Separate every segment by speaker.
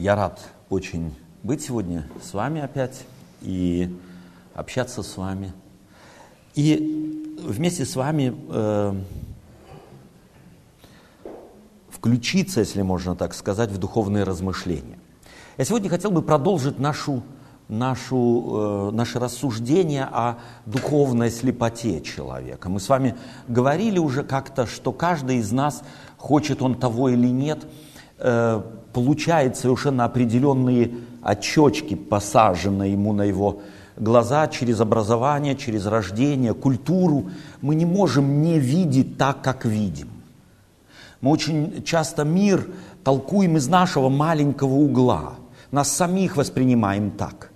Speaker 1: Я рад очень быть сегодня с вами опять и общаться с вами. И вместе с вами э, включиться, если можно так сказать, в духовные размышления. Я сегодня хотел бы продолжить нашу, нашу, э, наше рассуждение о духовной слепоте человека. Мы с вами говорили уже как-то, что каждый из нас, хочет он того или нет, э, получает совершенно определенные очечки, посаженные ему на его глаза через образование, через рождение, культуру. Мы не можем не видеть так, как видим. Мы очень часто мир толкуем из нашего маленького угла. Нас самих воспринимаем так.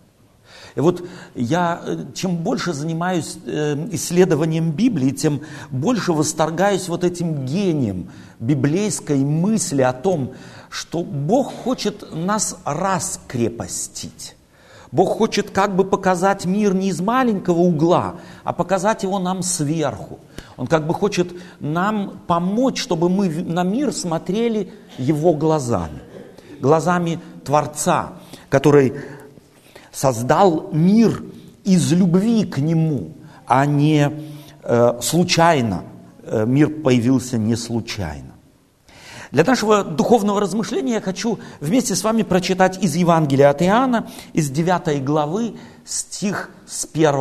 Speaker 1: И вот я, э, чем больше занимаюсь э, исследованием Библии, тем больше восторгаюсь вот этим гением библейской мысли о том, что Бог хочет нас раскрепостить. Бог хочет как бы показать мир не из маленького угла, а показать его нам сверху. Он как бы хочет нам помочь, чтобы мы на мир смотрели его глазами. Глазами Творца, который создал мир из любви к нему, а не э, случайно. Э, мир появился не случайно. Для нашего духовного размышления я хочу вместе с вами прочитать из Евангелия от Иоанна, из 9 главы, стих с 1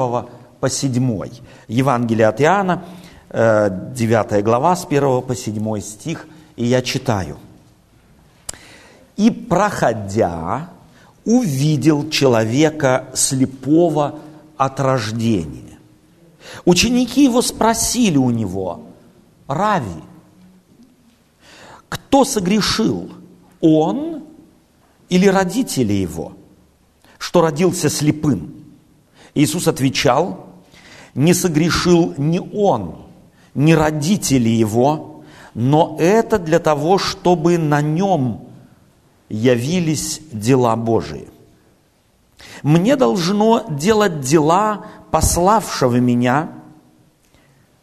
Speaker 1: по 7. Евангелие от Иоанна, 9 э, глава, с 1 по 7 стих, и я читаю. «И, проходя, увидел человека слепого от рождения. Ученики его спросили у него, «Рави, кто согрешил? Он или родители его, что родился слепым? Иисус отвечал, не согрешил ни он, ни родители его, но это для того, чтобы на нем явились дела Божии. Мне должно делать дела пославшего меня,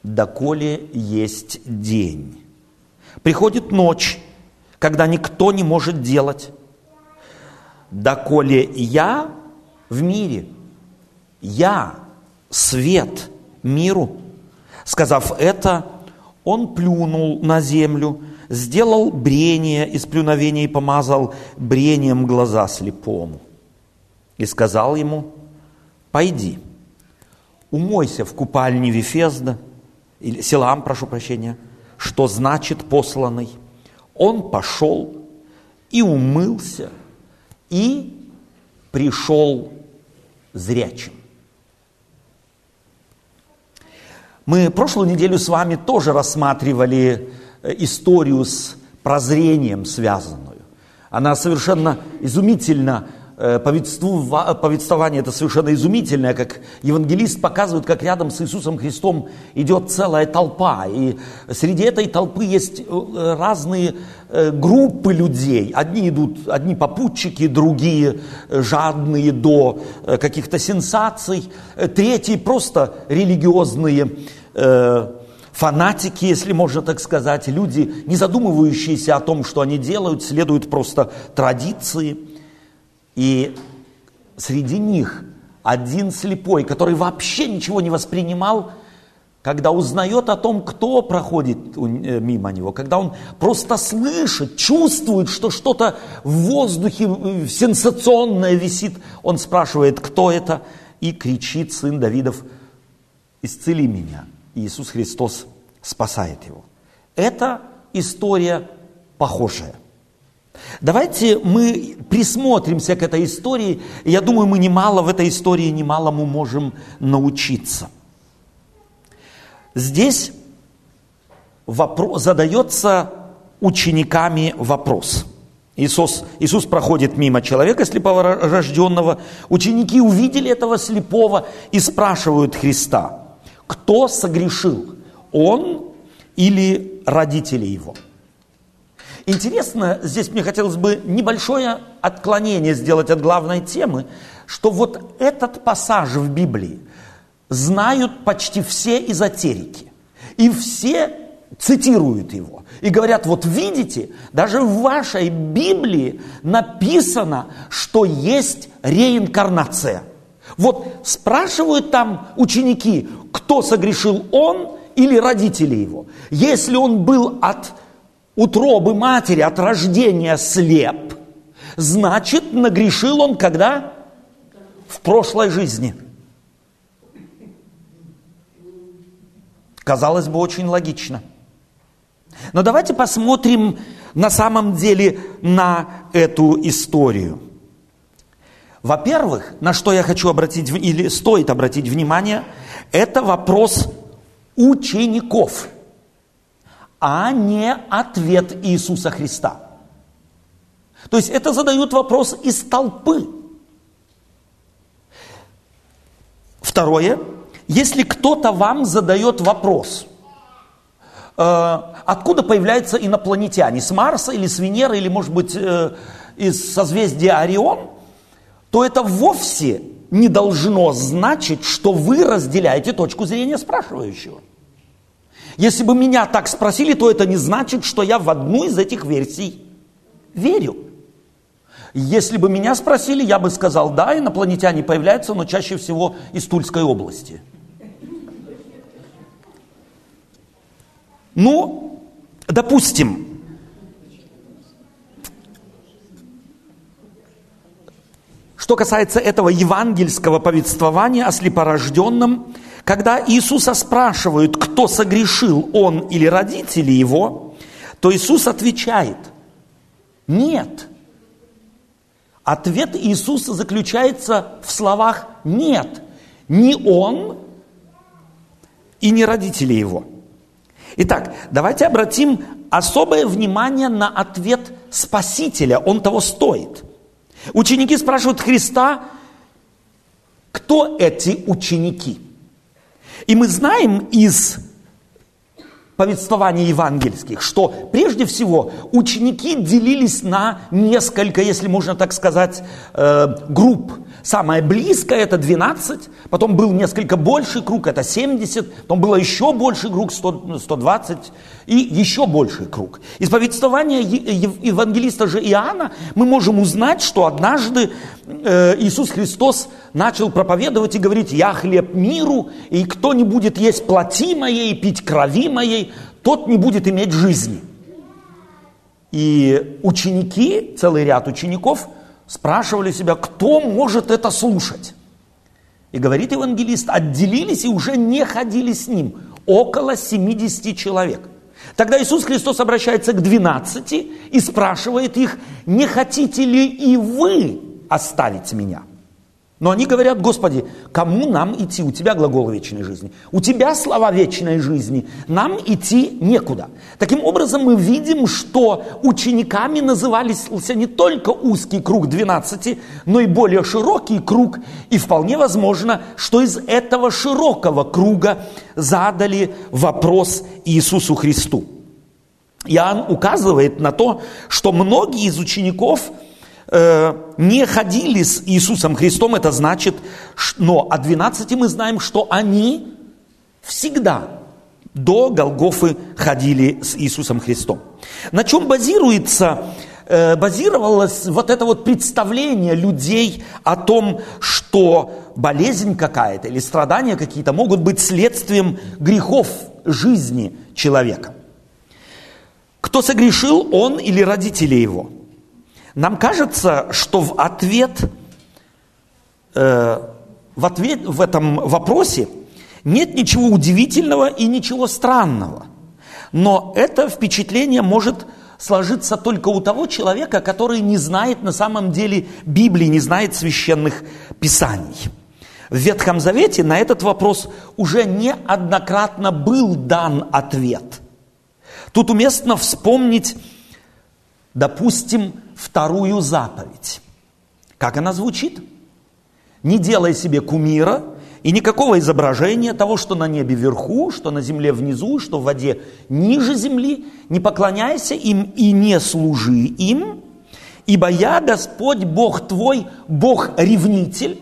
Speaker 1: доколе есть день. Приходит ночь, когда никто не может делать. Доколе я в мире, я свет миру. Сказав это, он плюнул на землю, сделал брение из плюновения и помазал брением глаза слепому. И сказал ему, пойди, умойся в купальне Вифезда, или Силам, прошу прощения – что значит посланный. Он пошел и умылся, и пришел зрячим. Мы прошлую неделю с вами тоже рассматривали э, историю с прозрением связанную. Она совершенно изумительно повествование это совершенно изумительное, как евангелист показывает, как рядом с Иисусом Христом идет целая толпа. И среди этой толпы есть э, разные э, группы людей. Одни идут, одни попутчики, другие жадные до каких-то сенсаций, третьи просто религиозные фанатики, если можно так сказать, люди, не задумывающиеся о том, что они делают, следуют просто традиции – и среди них один слепой, который вообще ничего не воспринимал, когда узнает о том, кто проходит э, мимо него, когда он просто слышит, чувствует, что что-то в воздухе э, сенсационное висит, он спрашивает, кто это, и кричит сын Давидов, исцели меня. И Иисус Христос спасает его. Это история похожая. Давайте мы присмотримся к этой истории. Я думаю, мы немало в этой истории, немалому можем научиться. Здесь вопрос, задается учениками вопрос. Иисус, Иисус проходит мимо человека слепого рожденного. Ученики увидели этого слепого и спрашивают Христа, кто согрешил, он или родители его? Интересно, здесь мне хотелось бы небольшое отклонение сделать от главной темы, что вот этот пассаж в Библии знают почти все эзотерики. И все цитируют его и говорят, вот видите, даже в вашей Библии написано, что есть реинкарнация. Вот спрашивают там ученики, кто согрешил, он или родители его. Если он был от утробы матери, от рождения слеп, значит, нагрешил он когда? В прошлой жизни. Казалось бы, очень логично. Но давайте посмотрим на самом деле на эту историю. Во-первых, на что я хочу обратить, или стоит обратить внимание, это вопрос учеников, а не ответ Иисуса Христа. То есть это задают вопрос из толпы. Второе, если кто-то вам задает вопрос, э, откуда появляются инопланетяне, с Марса или с Венеры, или, может быть, э, из созвездия Орион, то это вовсе не должно значить, что вы разделяете точку зрения спрашивающего. Если бы меня так спросили, то это не значит, что я в одну из этих версий верю. Если бы меня спросили, я бы сказал, да, инопланетяне появляются, но чаще всего из Тульской области. Ну, допустим, Что касается этого евангельского повествования о слепорожденном, когда Иисуса спрашивают, кто согрешил, он или родители его, то Иисус отвечает, нет. Ответ Иисуса заключается в словах «нет». Ни он и не родители его. Итак, давайте обратим особое внимание на ответ Спасителя. Он того стоит – Ученики спрашивают Христа, кто эти ученики? И мы знаем из повествований евангельских, что прежде всего ученики делились на несколько, если можно так сказать, э, групп. Самое близкое это 12, потом был несколько больший круг, это 70, потом было еще больший круг, 100, 120 и еще больший круг. Из повествования евангелиста же Иоанна мы можем узнать, что однажды э, Иисус Христос начал проповедовать и говорить, я хлеб миру, и кто не будет есть плоти моей, пить крови моей, тот не будет иметь жизни. И ученики, целый ряд учеников – спрашивали себя, кто может это слушать. И говорит евангелист, отделились и уже не ходили с ним. Около 70 человек. Тогда Иисус Христос обращается к 12 и спрашивает их, не хотите ли и вы оставить меня? Но они говорят, Господи, кому нам идти? У Тебя глагол вечной жизни. У Тебя слова вечной жизни. Нам идти некуда. Таким образом, мы видим, что учениками назывались не только узкий круг 12, но и более широкий круг. И вполне возможно, что из этого широкого круга задали вопрос Иисусу Христу. Иоанн указывает на то, что многие из учеников – не ходили с Иисусом Христом, это значит, но о 12 мы знаем, что они всегда до Голгофы ходили с Иисусом Христом. На чем базируется, э, базировалось вот это вот представление людей о том, что болезнь какая-то или страдания какие-то могут быть следствием грехов жизни человека. Кто согрешил, он или родители его – нам кажется, что в ответ, э, в, ответ в этом вопросе нет ничего удивительного и ничего странного. Но это впечатление может сложиться только у того человека, который не знает на самом деле Библии, не знает священных писаний. В Ветхом Завете на этот вопрос уже неоднократно был дан ответ. Тут уместно вспомнить, допустим, вторую заповедь. Как она звучит? Не делай себе кумира и никакого изображения того, что на небе вверху, что на земле внизу, что в воде ниже земли. Не поклоняйся им и не служи им, ибо я, Господь, Бог твой, Бог-ревнитель,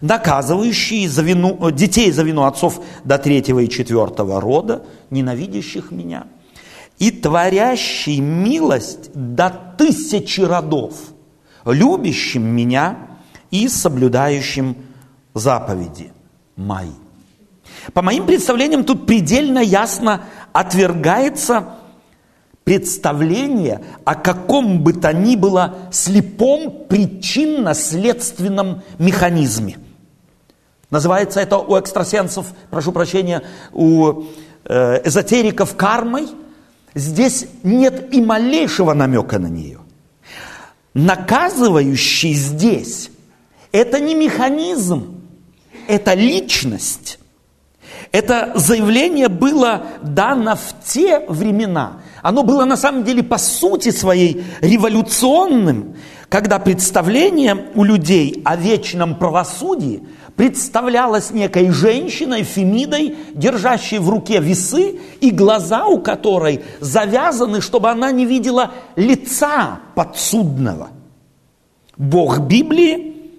Speaker 1: наказывающий за вину, детей за вину отцов до третьего и четвертого рода, ненавидящих меня – и творящий милость до тысячи родов, любящим меня и соблюдающим заповеди мои. По моим представлениям, тут предельно ясно отвергается представление о каком бы то ни было слепом причинно-следственном механизме. Называется это у экстрасенсов, прошу прощения, у э, эзотериков кармой. Здесь нет и малейшего намека на нее. Наказывающий здесь – это не механизм, это личность. Это заявление было дано в те времена. Оно было на самом деле по сути своей революционным, когда представление у людей о вечном правосудии представлялось некой женщиной, Фемидой, держащей в руке весы, и глаза у которой завязаны, чтобы она не видела лица подсудного. Бог Библии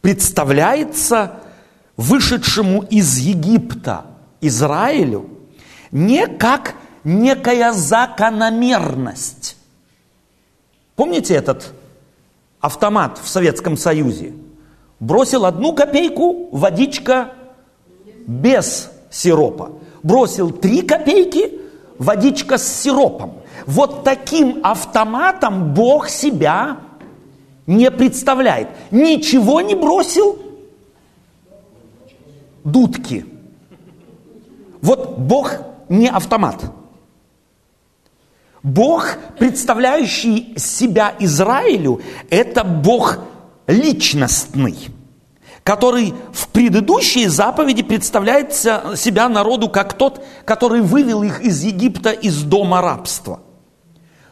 Speaker 1: представляется вышедшему из Египта Израилю не как некая закономерность. Помните этот автомат в Советском Союзе? Бросил одну копейку, водичка без сиропа. Бросил три копейки, водичка с сиропом. Вот таким автоматом Бог себя не представляет. Ничего не бросил, дудки. Вот Бог не автомат. Бог, представляющий себя Израилю, это Бог личностный, который в предыдущей заповеди представляет себя народу как тот, который вывел их из Египта, из дома рабства.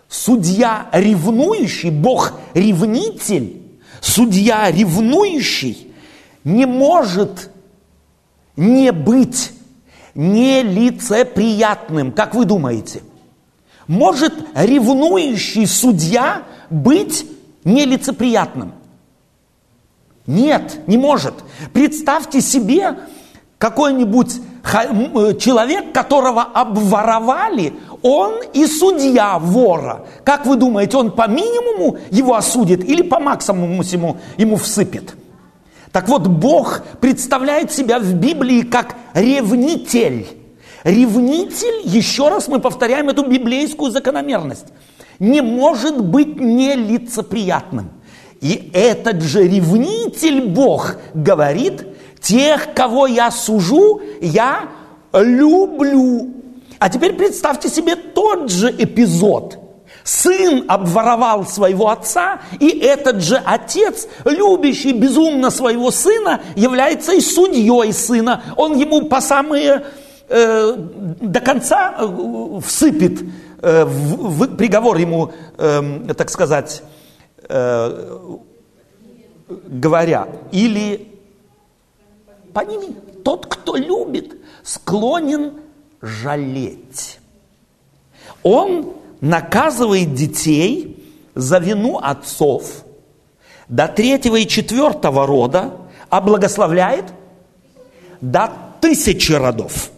Speaker 1: Судья ревнующий, Бог ревнитель, судья ревнующий не может не быть нелицеприятным, как вы думаете? Может ревнующий судья быть нелицеприятным? Нет, не может. Представьте себе какой-нибудь э, человек, которого обворовали, он и судья вора. Как вы думаете, он по минимуму его осудит или по максимуму ему, ему всыпет? Так вот, Бог представляет себя в Библии как ревнитель. Ревнитель, еще раз мы повторяем эту библейскую закономерность, не может быть нелицеприятным. И этот же ревнитель Бог говорит, тех, кого я сужу, я люблю. А теперь представьте себе тот же эпизод – Сын обворовал своего отца, и этот же отец, любящий безумно своего сына, является и судьей сына. Он ему по самые э, до конца э, всыпет э, в, в, приговор ему, э, так сказать, э, говоря. Или подними, тот, кто любит, склонен жалеть. Он наказывает детей за вину отцов до третьего и четвертого рода, а благословляет до тысячи родов.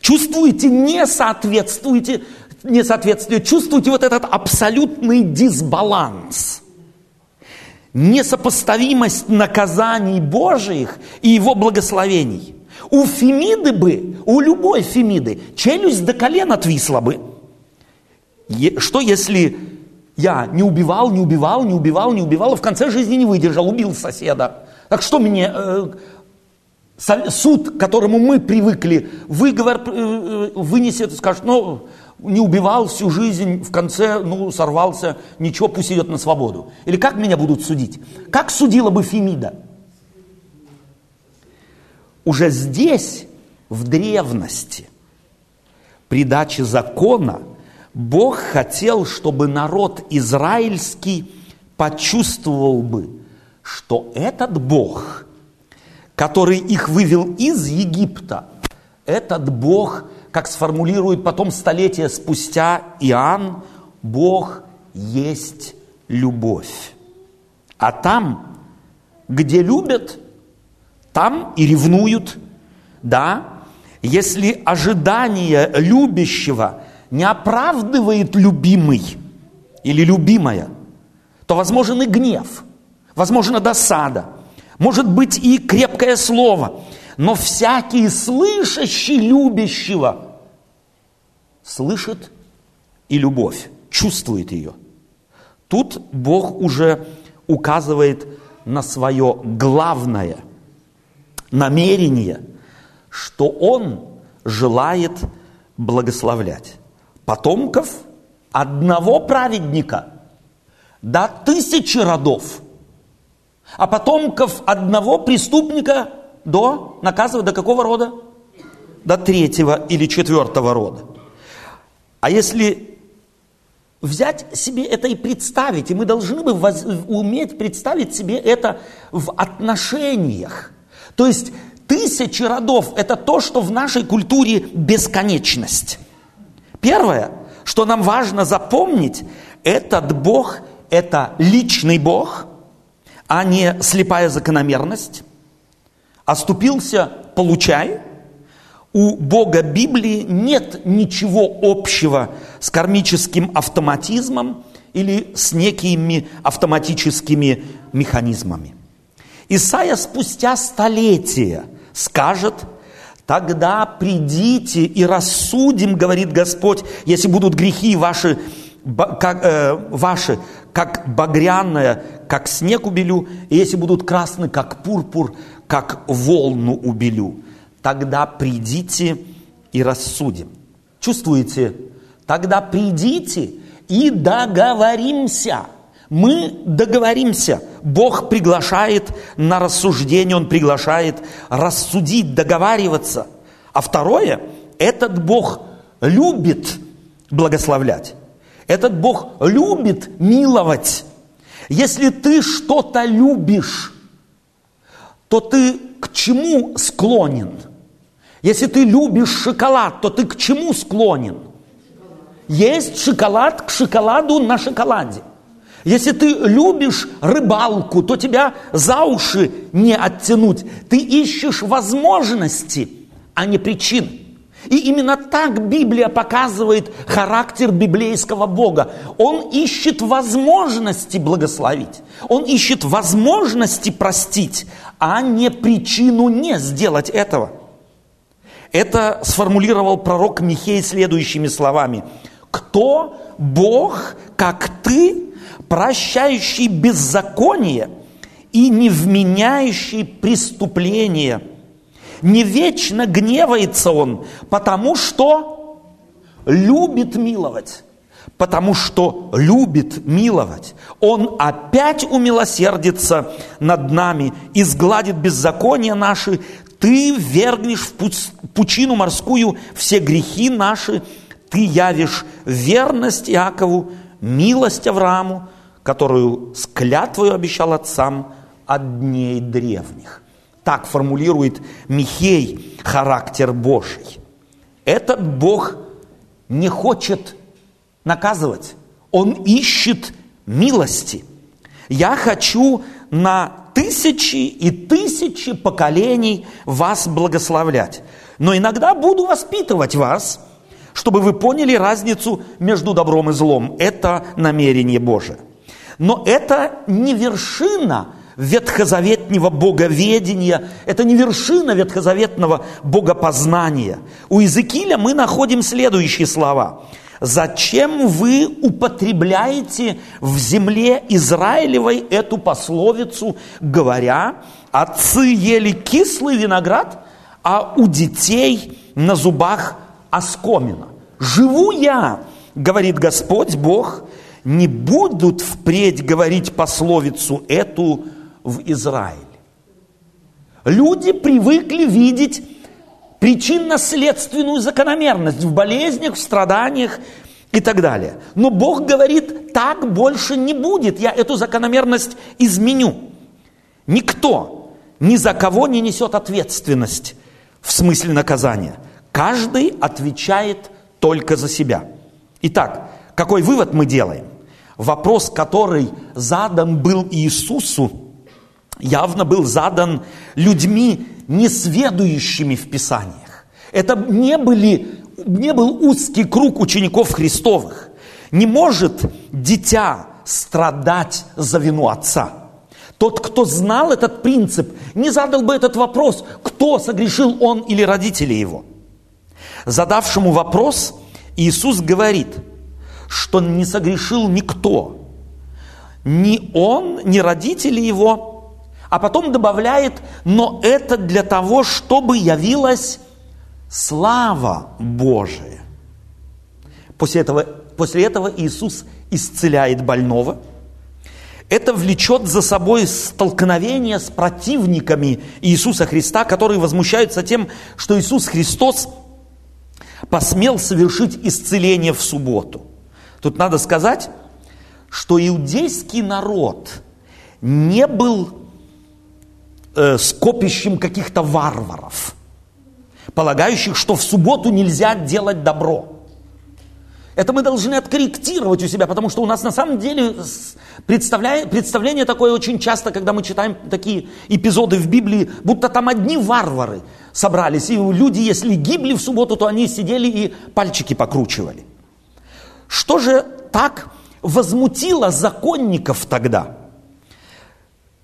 Speaker 1: Чувствуете, не соответствуете, несоответствие, чувствуете вот этот абсолютный дисбаланс, несопоставимость наказаний Божиих и его благословений. У Фемиды бы, у любой Фемиды, челюсть до колен отвисла бы – что если я не убивал, не убивал, не убивал, не убивал, а в конце жизни не выдержал, убил соседа? Так что мне э, суд, к которому мы привыкли, выговор э, э вынесет скажет, ну, не убивал всю жизнь, в конце, ну, сорвался, ничего, пусть идет на свободу. Или как меня будут судить? Как судила бы Фемида? Уже здесь, в древности, при даче закона – Бог хотел, чтобы народ израильский почувствовал бы, что этот Бог, который их вывел из Египта, этот Бог, как сформулирует потом столетия спустя Иоанн, Бог есть любовь. А там, где любят, там и ревнуют, да, если ожидание любящего – не оправдывает любимый или любимая, то возможен и гнев, возможно досада, может быть и крепкое слово, но всякий слышащий любящего слышит и любовь, чувствует ее. Тут Бог уже указывает на свое главное намерение, что Он желает благословлять потомков одного праведника до тысячи родов, а потомков одного преступника до, наказывать до какого рода? До третьего или четвертого рода. А если взять себе это и представить, и мы должны бы воз, уметь представить себе это в отношениях. То есть тысячи родов – это то, что в нашей культуре бесконечность. Первое, что нам важно запомнить, этот Бог – это личный Бог, а не слепая закономерность. Оступился – получай – у Бога Библии нет ничего общего с кармическим автоматизмом или с некими автоматическими механизмами. Исайя спустя столетия скажет, тогда придите и рассудим, говорит Господь, если будут грехи ваши, как, э, ваши, как багряное, как снег убелю, и если будут красны, как пурпур, как волну убелю тогда придите и рассудим. Чувствуете? Тогда придите и договоримся. Мы договоримся. Бог приглашает на рассуждение, Он приглашает рассудить, договариваться. А второе, этот Бог любит благословлять. Этот Бог любит миловать. Если ты что-то любишь, то ты к чему склонен – если ты любишь шоколад, то ты к чему склонен? Есть шоколад к шоколаду на шоколаде. Если ты любишь рыбалку, то тебя за уши не оттянуть. Ты ищешь возможности, а не причин. И именно так Библия показывает характер библейского Бога. Он ищет возможности благословить. Он ищет возможности простить, а не причину не сделать этого. Это сформулировал пророк Михей следующими словами. «Кто Бог, как ты, прощающий беззаконие и не вменяющий преступление? Не вечно гневается он, потому что любит миловать» потому что любит миловать. Он опять умилосердится над нами и сгладит беззаконие наши, ты вергнешь в пучину морскую все грехи наши, ты явишь верность Иакову, милость Аврааму, которую с клятвою обещал отцам от дней древних. Так формулирует Михей характер Божий. Этот Бог не хочет наказывать, Он ищет милости. Я хочу на тысячи и тысячи поколений вас благословлять. Но иногда буду воспитывать вас, чтобы вы поняли разницу между добром и злом. Это намерение Божие. Но это не вершина ветхозаветного боговедения, это не вершина ветхозаветного богопознания. У Иезекииля мы находим следующие слова – Зачем вы употребляете в земле Израилевой эту пословицу, говоря, отцы ели кислый виноград, а у детей на зубах оскомина? Живу я, говорит Господь Бог, не будут впредь говорить пословицу эту в Израиле. Люди привыкли видеть причинно-следственную закономерность в болезнях, в страданиях и так далее. Но Бог говорит, так больше не будет, я эту закономерность изменю. Никто ни за кого не несет ответственность в смысле наказания. Каждый отвечает только за себя. Итак, какой вывод мы делаем? Вопрос, который задан был Иисусу, явно был задан людьми, несведущими в Писаниях. Это не были не был узкий круг учеников Христовых. Не может дитя страдать за вину отца. Тот, кто знал этот принцип, не задал бы этот вопрос, кто согрешил он или родители его. Задавшему вопрос, Иисус говорит, что не согрешил никто, ни он, ни родители его, а потом добавляет, но это для того, чтобы явилась слава Божия. После этого, после этого Иисус исцеляет больного. Это влечет за собой столкновение с противниками Иисуса Христа, которые возмущаются тем, что Иисус Христос посмел совершить исцеление в субботу. Тут надо сказать, что иудейский народ не был э, скопищем каких-то варваров, полагающих, что в субботу нельзя делать добро. Это мы должны откорректировать у себя, потому что у нас на самом деле представление, такое очень часто, когда мы читаем такие эпизоды в Библии, будто там одни варвары собрались, и люди, если гибли в субботу, то они сидели и пальчики покручивали. Что же так возмутило законников тогда?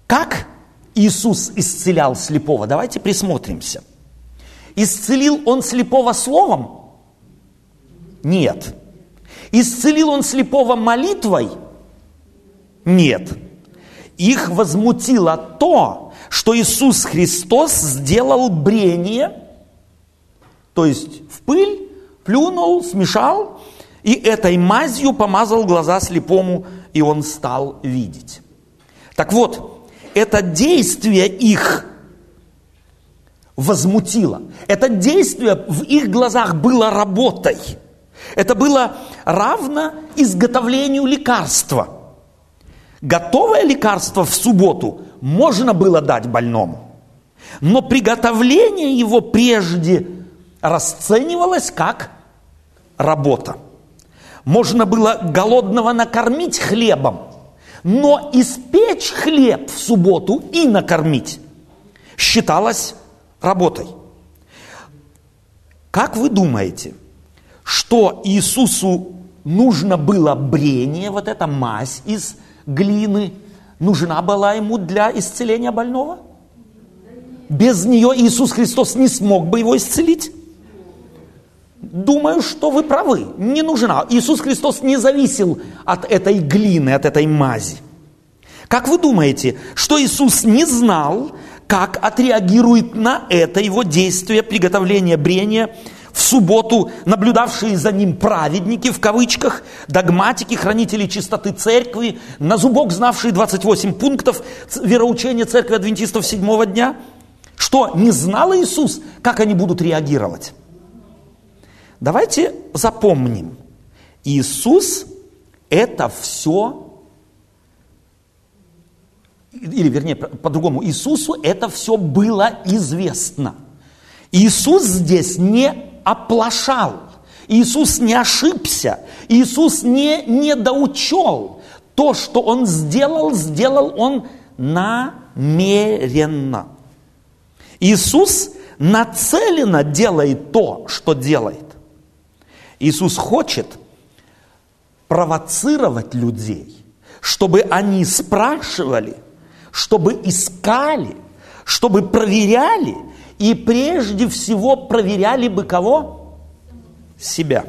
Speaker 1: Как Иисус исцелял слепого? Давайте присмотримся. Исцелил он слепого словом? Нет. Исцелил он слепого молитвой? Нет. Их возмутило то, что Иисус Христос сделал брение, то есть в пыль, плюнул, смешал, и этой мазью помазал глаза слепому, и он стал видеть. Так вот, это действие их возмутило. Это действие в их глазах было работой – это было равно изготовлению лекарства. Готовое лекарство в субботу можно было дать больному, но приготовление его прежде расценивалось как работа. Можно было голодного накормить хлебом, но испечь хлеб в субботу и накормить считалось работой. Как вы думаете, что Иисусу нужно было брение, вот эта мазь из глины, нужна была ему для исцеления больного? Без нее Иисус Христос не смог бы его исцелить? Думаю, что вы правы, не нужна. Иисус Христос не зависел от этой глины, от этой мази. Как вы думаете, что Иисус не знал, как отреагирует на это его действие приготовления брения в субботу наблюдавшие за ним праведники, в кавычках, догматики, хранители чистоты церкви, на зубок знавшие 28 пунктов вероучения церкви адвентистов седьмого дня, что не знал Иисус, как они будут реагировать? Давайте запомним. Иисус это все, или вернее по-другому, Иисусу это все было известно. Иисус здесь не оплошал. Иисус не ошибся. Иисус не недоучел. То, что Он сделал, сделал Он намеренно. Иисус нацеленно делает то, что делает. Иисус хочет провоцировать людей, чтобы они спрашивали, чтобы искали, чтобы проверяли – и прежде всего проверяли бы кого? Себя.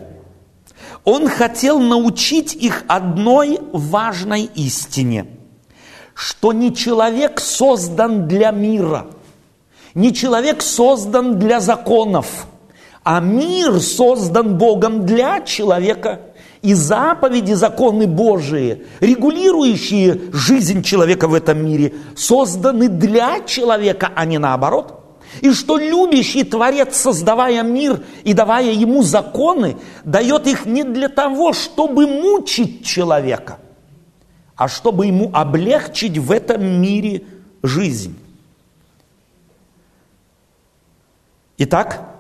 Speaker 1: Он хотел научить их одной важной истине, что не человек создан для мира, не человек создан для законов, а мир создан Богом для человека. И заповеди, законы Божии, регулирующие жизнь человека в этом мире, созданы для человека, а не наоборот – и что любящий Творец, создавая мир и давая ему законы, дает их не для того, чтобы мучить человека, а чтобы ему облегчить в этом мире жизнь. Итак,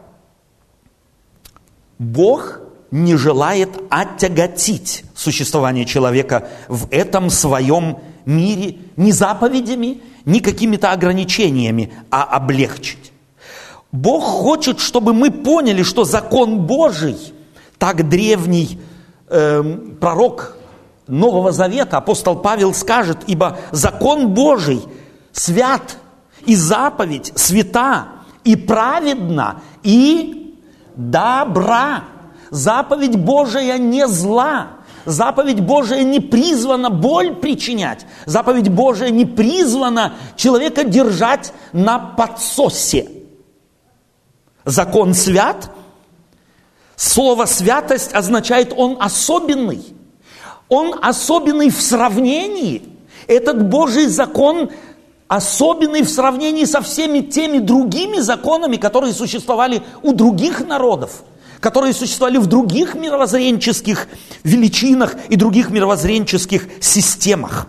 Speaker 1: Бог не желает оттяготить существование человека в этом своем мире ни заповедями, ни какими-то ограничениями, а облегчить. Бог хочет, чтобы мы поняли, что закон Божий, так древний э, пророк Нового Завета, апостол Павел скажет, ибо закон Божий свят, и заповедь свята, и праведна, и добра. Заповедь Божия не зла. Заповедь Божия не призвана боль причинять. Заповедь Божия не призвана человека держать на подсосе. Закон свят. Слово святость означает он особенный. Он особенный в сравнении. Этот Божий закон особенный в сравнении со всеми теми другими законами, которые существовали у других народов, которые существовали в других мировоззренческих величинах и других мировоззренческих системах.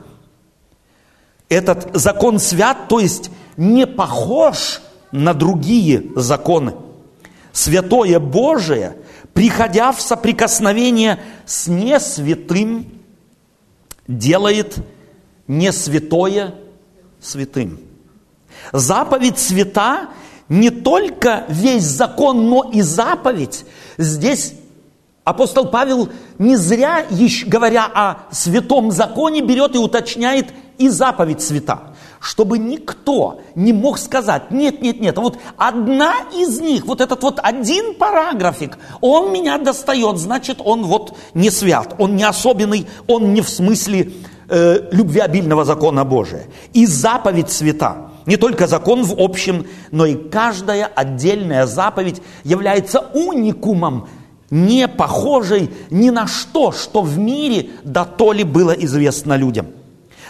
Speaker 1: Этот закон свят, то есть не похож на другие законы. Святое Божие, приходя в соприкосновение с несвятым, делает несвятое святым. Заповедь свята не только весь закон, но и заповедь. Здесь апостол Павел не зря, говоря о святом законе, берет и уточняет и заповедь свята чтобы никто не мог сказать, нет, нет, нет, вот одна из них, вот этот вот один параграфик, он меня достает, значит, он вот не свят, он не особенный, он не в смысле э, любвеобильного закона Божия. И заповедь свята. Не только закон в общем, но и каждая отдельная заповедь является уникумом, не похожей ни на что, что в мире да то ли было известно людям.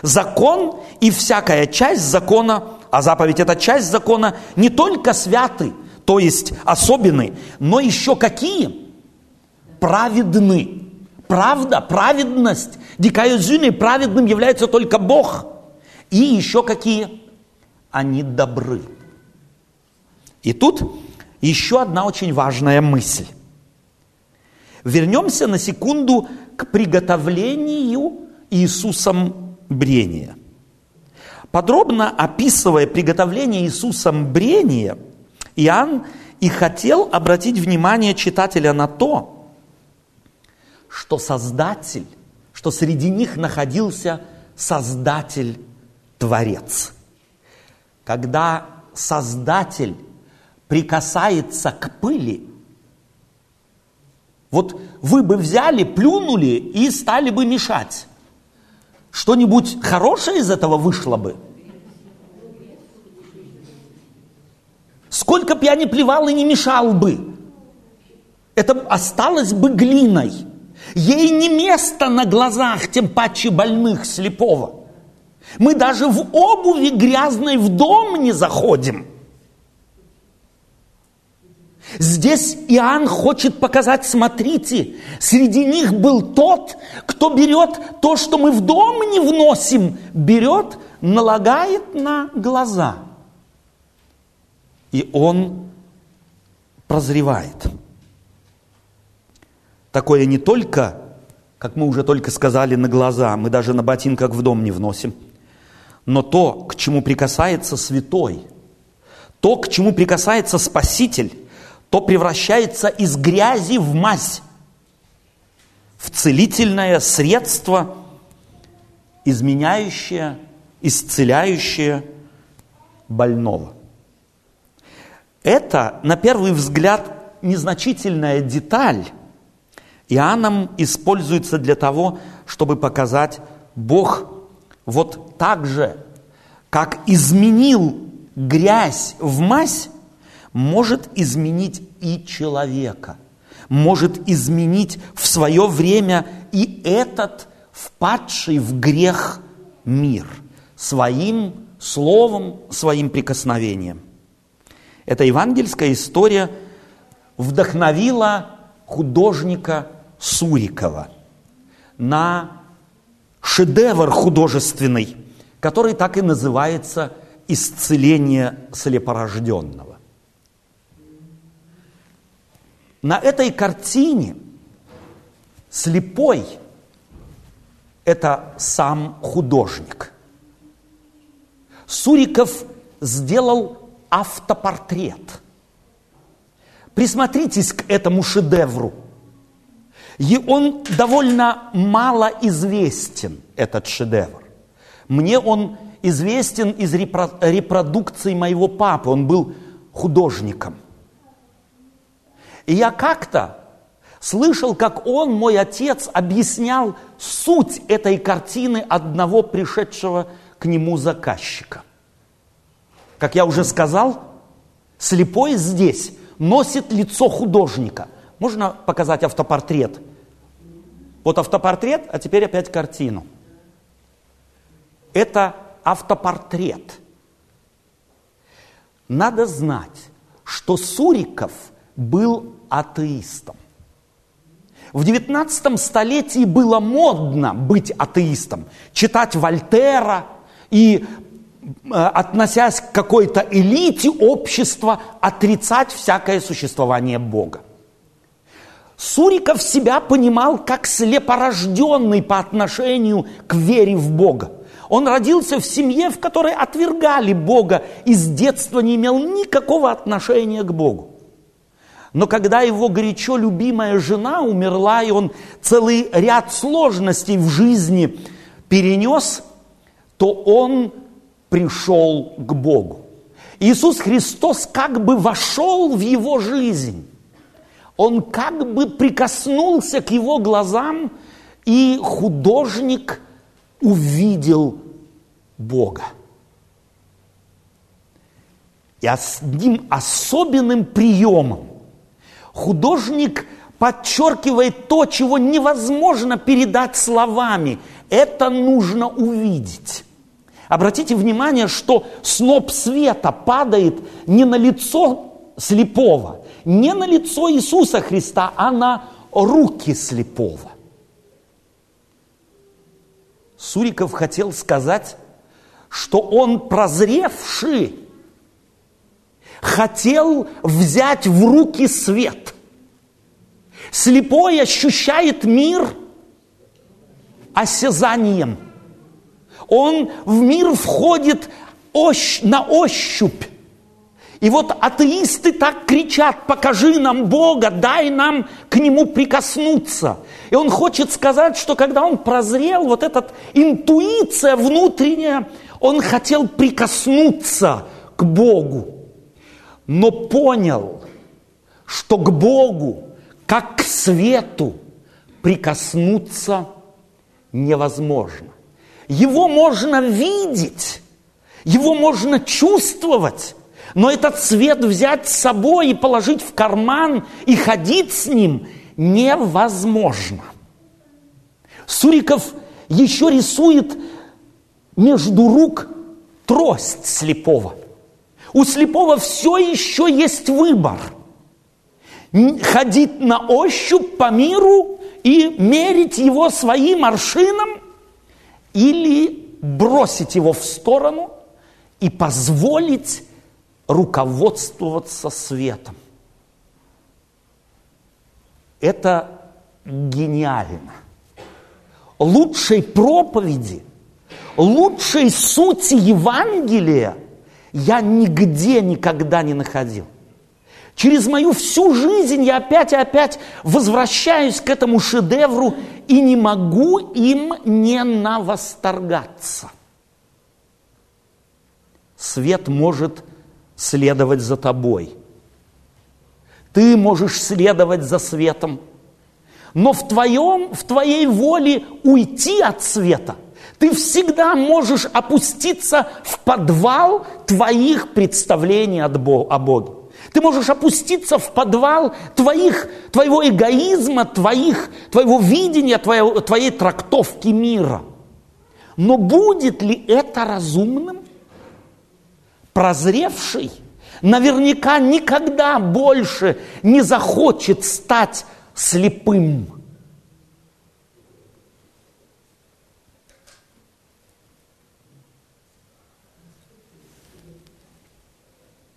Speaker 1: Закон и всякая часть закона, а заповедь это часть закона, не только святы, то есть особенны, но еще какие? Праведны. Правда, праведность. Дикая зюны, праведным является только Бог. И еще какие? Они добры. И тут еще одна очень важная мысль. Вернемся на секунду к приготовлению Иисусом брения. Подробно описывая приготовление Иисусом брения, Иоанн и хотел обратить внимание читателя на то, что Создатель, что среди них находился Создатель, Творец. Когда Создатель прикасается к пыли, вот вы бы взяли, плюнули и стали бы мешать. Что-нибудь хорошее из этого вышло бы? Сколько бы я ни плевал и не мешал бы, это осталось бы глиной – Ей не место на глазах, тем паче больных, слепого. Мы даже в обуви грязной в дом не заходим. Здесь Иоанн хочет показать, смотрите, среди них был тот, кто берет то, что мы в дом не вносим, берет, налагает на глаза. И он прозревает – Такое не только, как мы уже только сказали, на глаза, мы даже на ботинках в дом не вносим, но то, к чему прикасается святой, то, к чему прикасается Спаситель, то превращается из грязи в мазь, в целительное средство, изменяющее, исцеляющее больного. Это, на первый взгляд, незначительная деталь – Иоанном используется для того, чтобы показать, Бог вот так же, как изменил грязь в мазь, может изменить и человека, может изменить в свое время и этот впадший в грех мир своим словом, своим прикосновением. Эта евангельская история вдохновила художника Сурикова на шедевр художественный, который так и называется «Исцеление слепорожденного». На этой картине слепой – это сам художник. Суриков сделал автопортрет – присмотритесь к этому шедевру. И он довольно мало известен, этот шедевр. Мне он известен из репродукции моего папы. Он был художником. И я как-то слышал, как он, мой отец, объяснял суть этой картины одного пришедшего к нему заказчика. Как я уже сказал, слепой здесь носит лицо художника. Можно показать автопортрет? Вот автопортрет, а теперь опять картину. Это автопортрет. Надо знать, что Суриков был атеистом. В 19 столетии было модно быть атеистом, читать Вольтера и, относясь к какой-то элите общества, отрицать всякое существование Бога. Суриков себя понимал как слепорожденный по отношению к вере в Бога. Он родился в семье, в которой отвергали Бога и с детства не имел никакого отношения к Богу. Но когда его горячо любимая жена умерла, и он целый ряд сложностей в жизни перенес, то он пришел к Богу. Иисус Христос как бы вошел в его жизнь. Он как бы прикоснулся к его глазам, и художник увидел Бога. И одним особенным приемом художник подчеркивает то, чего невозможно передать словами. Это нужно увидеть. Обратите внимание, что сноп света падает не на лицо слепого, не на лицо Иисуса Христа, а на руки слепого. Суриков хотел сказать, что он прозревший хотел взять в руки свет. Слепой ощущает мир осязанием. Он в мир входит на ощупь. И вот атеисты так кричат, покажи нам Бога, дай нам к Нему прикоснуться. И он хочет сказать, что когда он прозрел, вот эта интуиция внутренняя, он хотел прикоснуться к Богу, но понял, что к Богу, как к свету, прикоснуться невозможно. Его можно видеть, его можно чувствовать, но этот свет взять с собой и положить в карман и ходить с ним невозможно. Суриков еще рисует между рук трость слепого. У слепого все еще есть выбор. Ходить на ощупь по миру и мерить его своим аршином или бросить его в сторону и позволить руководствоваться светом. Это гениально. Лучшей проповеди, лучшей сути Евангелия я нигде никогда не находил. Через мою всю жизнь я опять и опять возвращаюсь к этому шедевру и не могу им не навосторгаться. Свет может следовать за тобой. Ты можешь следовать за светом, но в, твоем, в твоей воле уйти от света ты всегда можешь опуститься в подвал твоих представлений о Боге. Ты можешь опуститься в подвал твоих, твоего эгоизма, твоих, твоего видения, твоего, твоей трактовки мира. Но будет ли это разумным? прозревший, наверняка никогда больше не захочет стать слепым.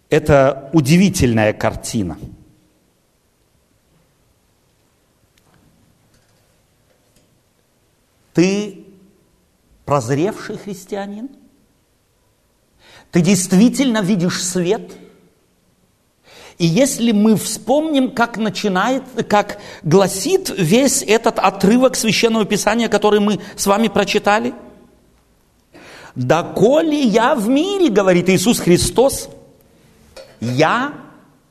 Speaker 1: Это удивительная картина. Ты прозревший христианин – ты действительно видишь свет? И если мы вспомним, как начинает, как гласит весь этот отрывок Священного Писания, который мы с вами прочитали, «Доколе я в мире, — говорит Иисус Христос, — я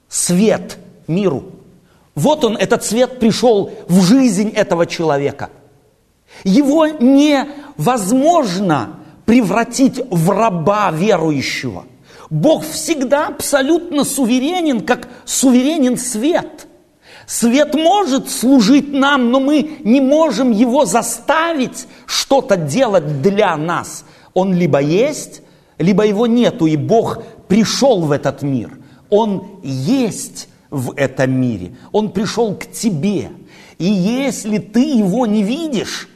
Speaker 1: свет миру». Вот он, этот свет пришел в жизнь этого человека. Его невозможно превратить в раба верующего – Бог всегда абсолютно суверенен, как суверенен свет. Свет может служить нам, но мы не можем его заставить что-то делать для нас. Он либо есть, либо его нету, и Бог пришел в этот мир. Он есть в этом мире. Он пришел к тебе. И если ты его не видишь,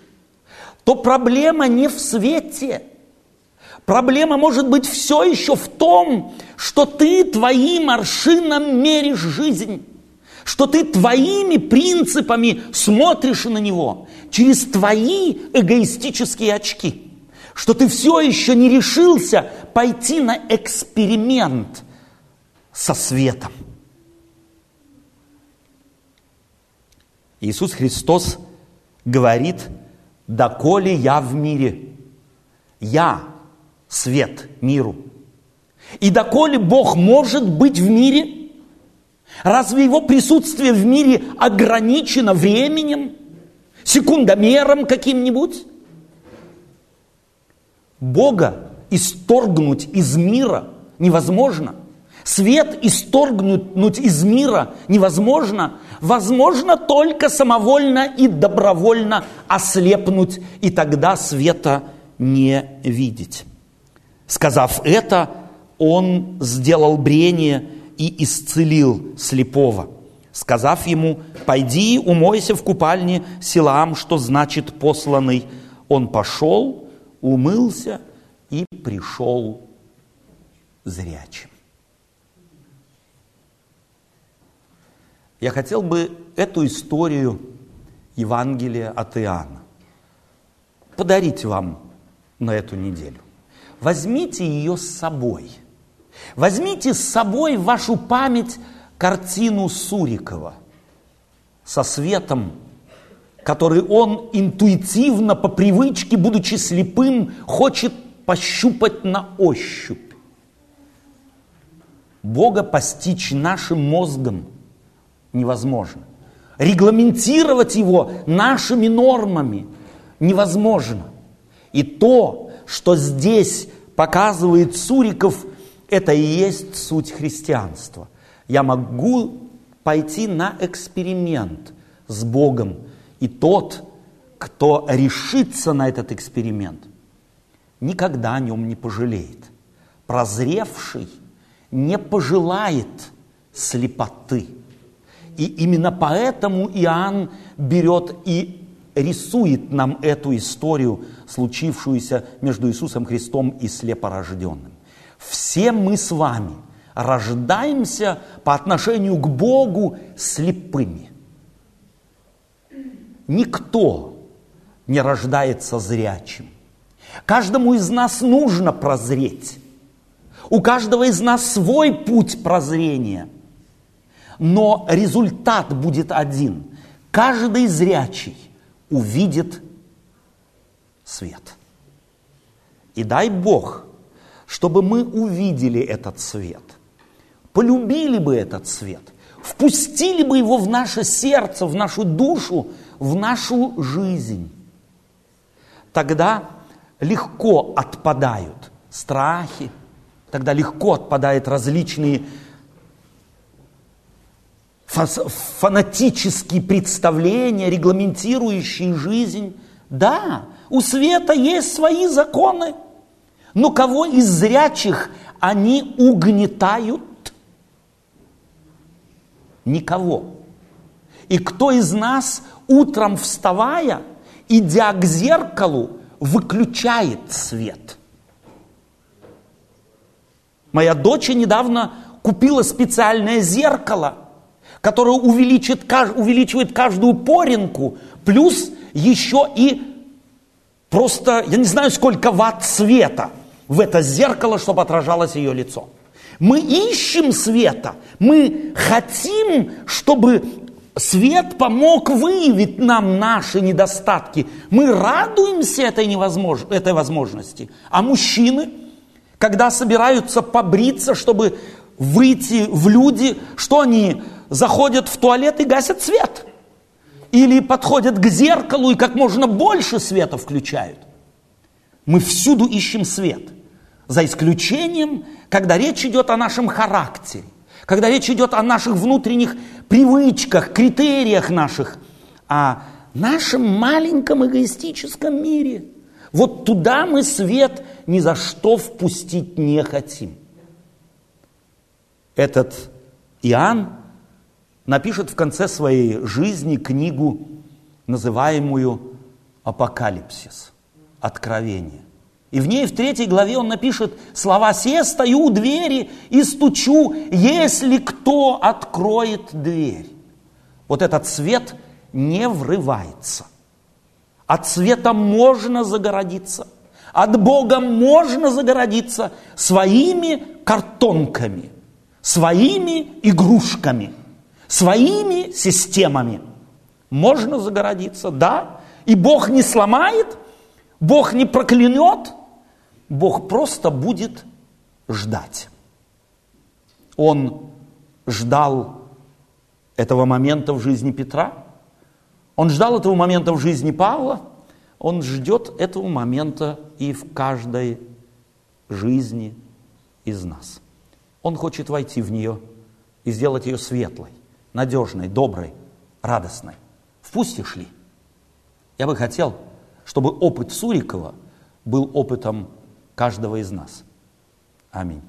Speaker 1: то проблема не в свете – Проблема может быть все еще в том, что ты твоим аршином меришь жизнь, что ты твоими принципами смотришь на него через твои эгоистические очки, что ты все еще не решился пойти на эксперимент со светом. Иисус Христос говорит, доколе я в мире, я свет миру. И доколе Бог может быть в мире, разве его присутствие в мире ограничено временем, секундомером каким-нибудь? Бога исторгнуть из мира невозможно. Свет исторгнуть из мира невозможно. Возможно только самовольно и добровольно ослепнуть, и тогда света не видеть. Сказав это, он сделал брение и исцелил слепого, сказав ему, «Пойди, умойся в купальне Силаам, что значит посланный». Он пошел, умылся и пришел зрячим. Я хотел бы эту историю Евангелия от Иоанна подарить вам на эту неделю возьмите ее с собой. Возьмите с собой в вашу память картину Сурикова со светом, который он интуитивно, по привычке, будучи слепым, хочет пощупать на ощупь. Бога постичь нашим мозгом невозможно. Регламентировать его нашими нормами невозможно. И то, что здесь показывает Суриков, это и есть суть христианства. Я могу пойти на эксперимент с Богом, и тот, кто решится на этот эксперимент, никогда о нем не пожалеет. Прозревший не пожелает слепоты. И именно поэтому Иоанн берет и рисует нам эту историю, случившуюся между Иисусом Христом и слепорожденным. Все мы с вами рождаемся по отношению к Богу слепыми. Никто не рождается зрячим. Каждому из нас нужно прозреть. У каждого из нас свой путь прозрения. Но результат будет один. Каждый зрячий увидит свет. И дай Бог, чтобы мы увидели этот свет, полюбили бы этот свет, впустили бы его в наше сердце, в нашу душу, в нашу жизнь. Тогда легко отпадают страхи, тогда легко отпадают различные фанатические представления, регламентирующие жизнь. Да, у света есть свои законы, но кого из зрячих они угнетают? Никого. И кто из нас утром вставая, идя к зеркалу, выключает свет? Моя дочь недавно купила специальное зеркало – которая увеличит, увеличивает каждую поринку, плюс еще и просто, я не знаю, сколько ватт света в это зеркало, чтобы отражалось ее лицо.
Speaker 2: Мы ищем света, мы хотим, чтобы свет помог выявить нам наши недостатки. Мы радуемся этой, невозмож... этой возможности. А мужчины, когда собираются побриться, чтобы выйти в люди, что они заходят в туалет и гасят свет? Или подходят к зеркалу и как можно больше света включают? Мы всюду ищем свет, за исключением, когда речь идет о нашем характере, когда речь идет о наших внутренних привычках, критериях наших, о нашем маленьком эгоистическом мире. Вот туда мы свет ни за что впустить не хотим. Этот Иоанн напишет в конце своей жизни книгу, называемую «Апокалипсис» откровение. И в ней в третьей главе он напишет слова «Се стою у двери и стучу, если кто откроет дверь». Вот этот свет не врывается. От света можно загородиться. От Бога можно загородиться своими картонками, своими игрушками, своими системами. Можно загородиться, да, и Бог не сломает, Бог не проклянет, Бог просто будет ждать. Он ждал этого момента в жизни Петра, он ждал этого момента в жизни Павла, он ждет этого момента и в каждой жизни из нас. Он хочет войти в нее и сделать ее светлой, надежной, доброй, радостной. Впустишь ли? Я бы хотел, чтобы опыт Сурикова был опытом каждого из нас. Аминь.